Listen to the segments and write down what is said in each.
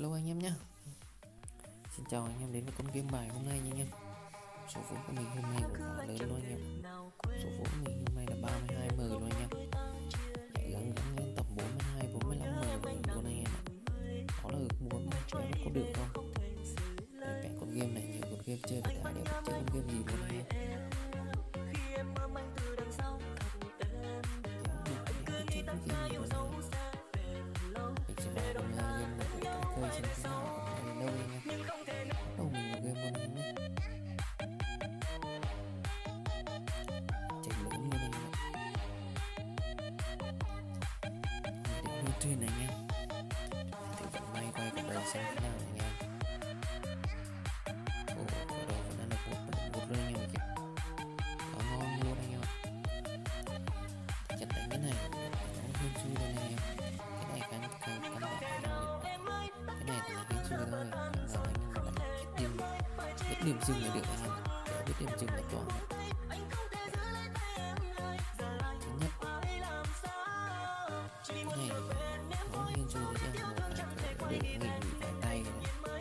Hello anh em nhé Xin chào anh em đến với con game bài hôm nay nha anh em. Số vốn của mình hôm nay cũng khá lớn luôn anh em. Số vốn của mình hôm nay là 32M luôn anh em. Hãy gắng gắng lên tầm 42 45M của mình luôn anh em ạ. Đó là ước muốn mà chơi có được không? Để mẹ con game này, nhiều con game chơi phải đại đều xem thế nào đâu anh đâu mình vào game luôn anh nhé chạy lớn luôn anh để nuôi thuyền anh em thử vận may quay vào đây xem thế nào điểm dừng là điểm anh em Để biết điểm dừng là toàn thứ nhất cái này nó hiên xui với nhau một cái để nghỉ nghỉ vài tay này.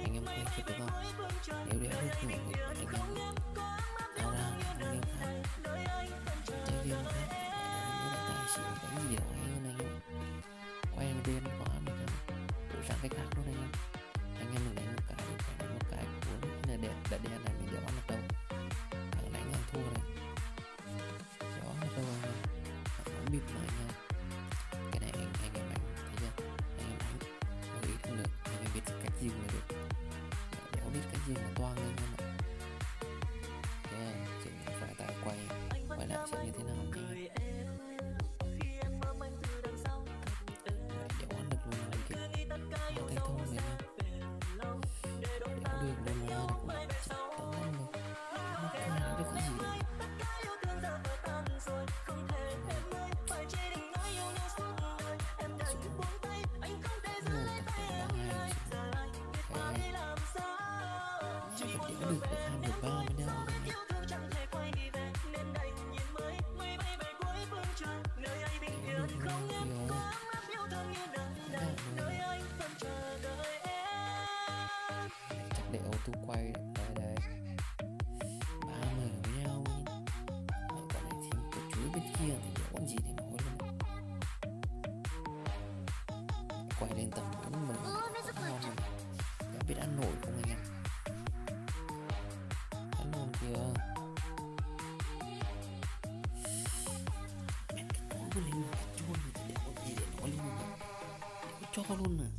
anh em quay cho đúng không? Nếu để được nghỉ thì anh em tháo ra, anh em khác chơi game khác để lại tài xỉu cái gì đó hay hơn anh em? Quay một đêm quá, mình đổi sang cái khác luôn anh dia dan media online ba chắc để auto quay đây đây ba mươi. Với nhau Mẹ còn này thêm cái chuối bên kia thì đéo còn gì để nói luôn quay lên tầm bốn rồi đã biết ăn nổi không anh em cho luôn à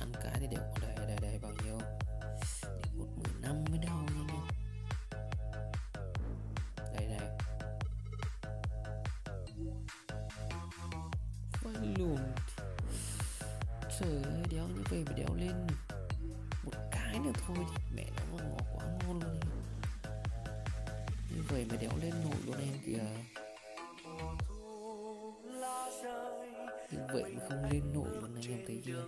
ăn cái thì đều có đầy đầy bao nhiêu để một mười năm mới đâu nha anh đây đây quay luồng trời ơi, đéo như vậy mà đéo lên. Một cái nữa thôi thì mẹ nó ngon quá ngon luôn. Như vậy mà đéo lên nổi luôn em kìa. Như vậy mà không lên nổi luôn anh em thấy chưa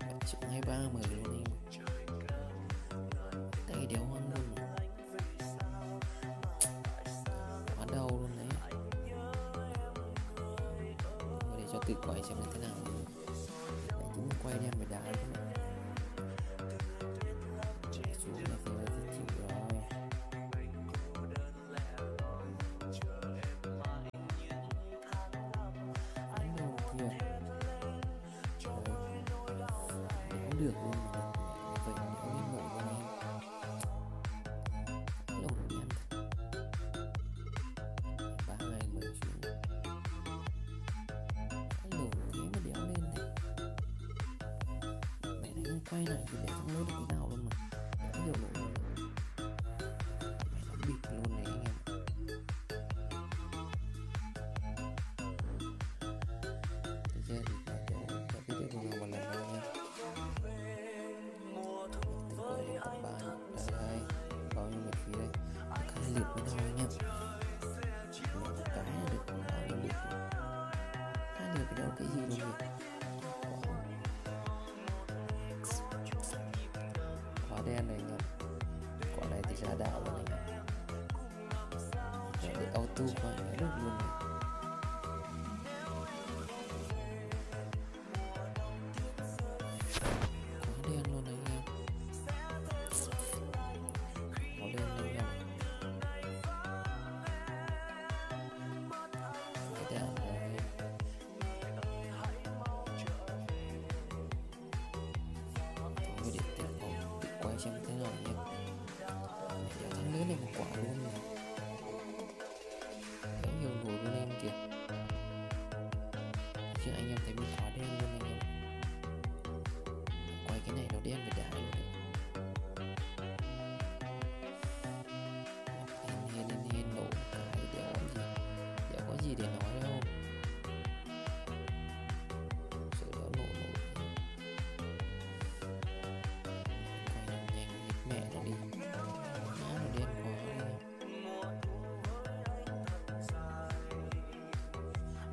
bảy triệu hai ba mười luôn anh em tay đéo ăn luôn quá đau luôn đấy. Để cho tự quay xem là thế nào. Để chúng quay đem về đá quay lại thì để trong lớp thì cái nào luôn mà. Đéo hiểu nổi để, để auto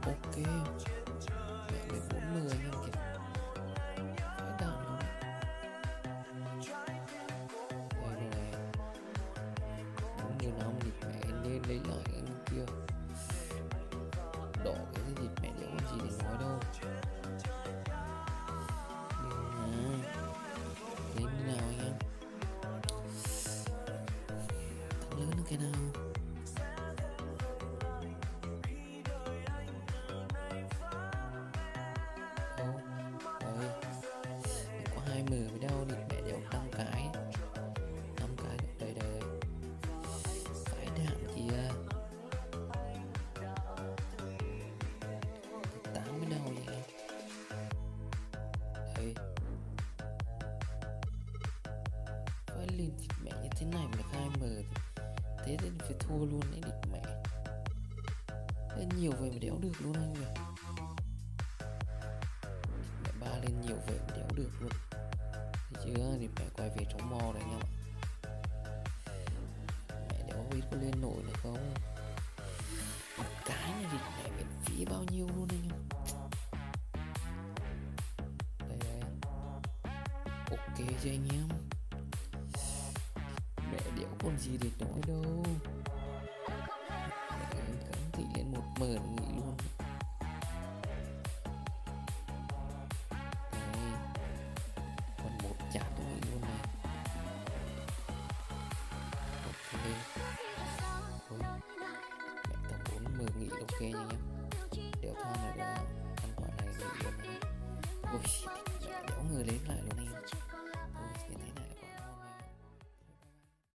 ok. Mẹ mười bốn mươi anh em kìa. Phải đàn luôn đây này cũng như nó thì mẹ nên lấy lại thế này mà khai mờ thế thì phải thua luôn đấy địch mẹ. Lên nhiều vậy mà đéo được luôn anh nhỉ mẹ ba lên nhiều vậy mà đéo được luôn. Thấy chưa? Thì mẹ quay về chống mò đấy anh em ạ. Mẹ đéo biết có lên nổi được không? Một cái này thì mẹ, miễn phí bao nhiêu luôn anh em. Đây đây. Ok chưa anh em còn gì để nói đâu mẹ gắn thị lên một mờ là nghỉ luôn đây còn một chả tôi nghĩ luôn này ok thôi mẹ tầm bốn mười nghỉ ok nha nhá, em đéo than là được ăn quả này nghỉ luôn này ôi mẹ đéo người lấy lại luôn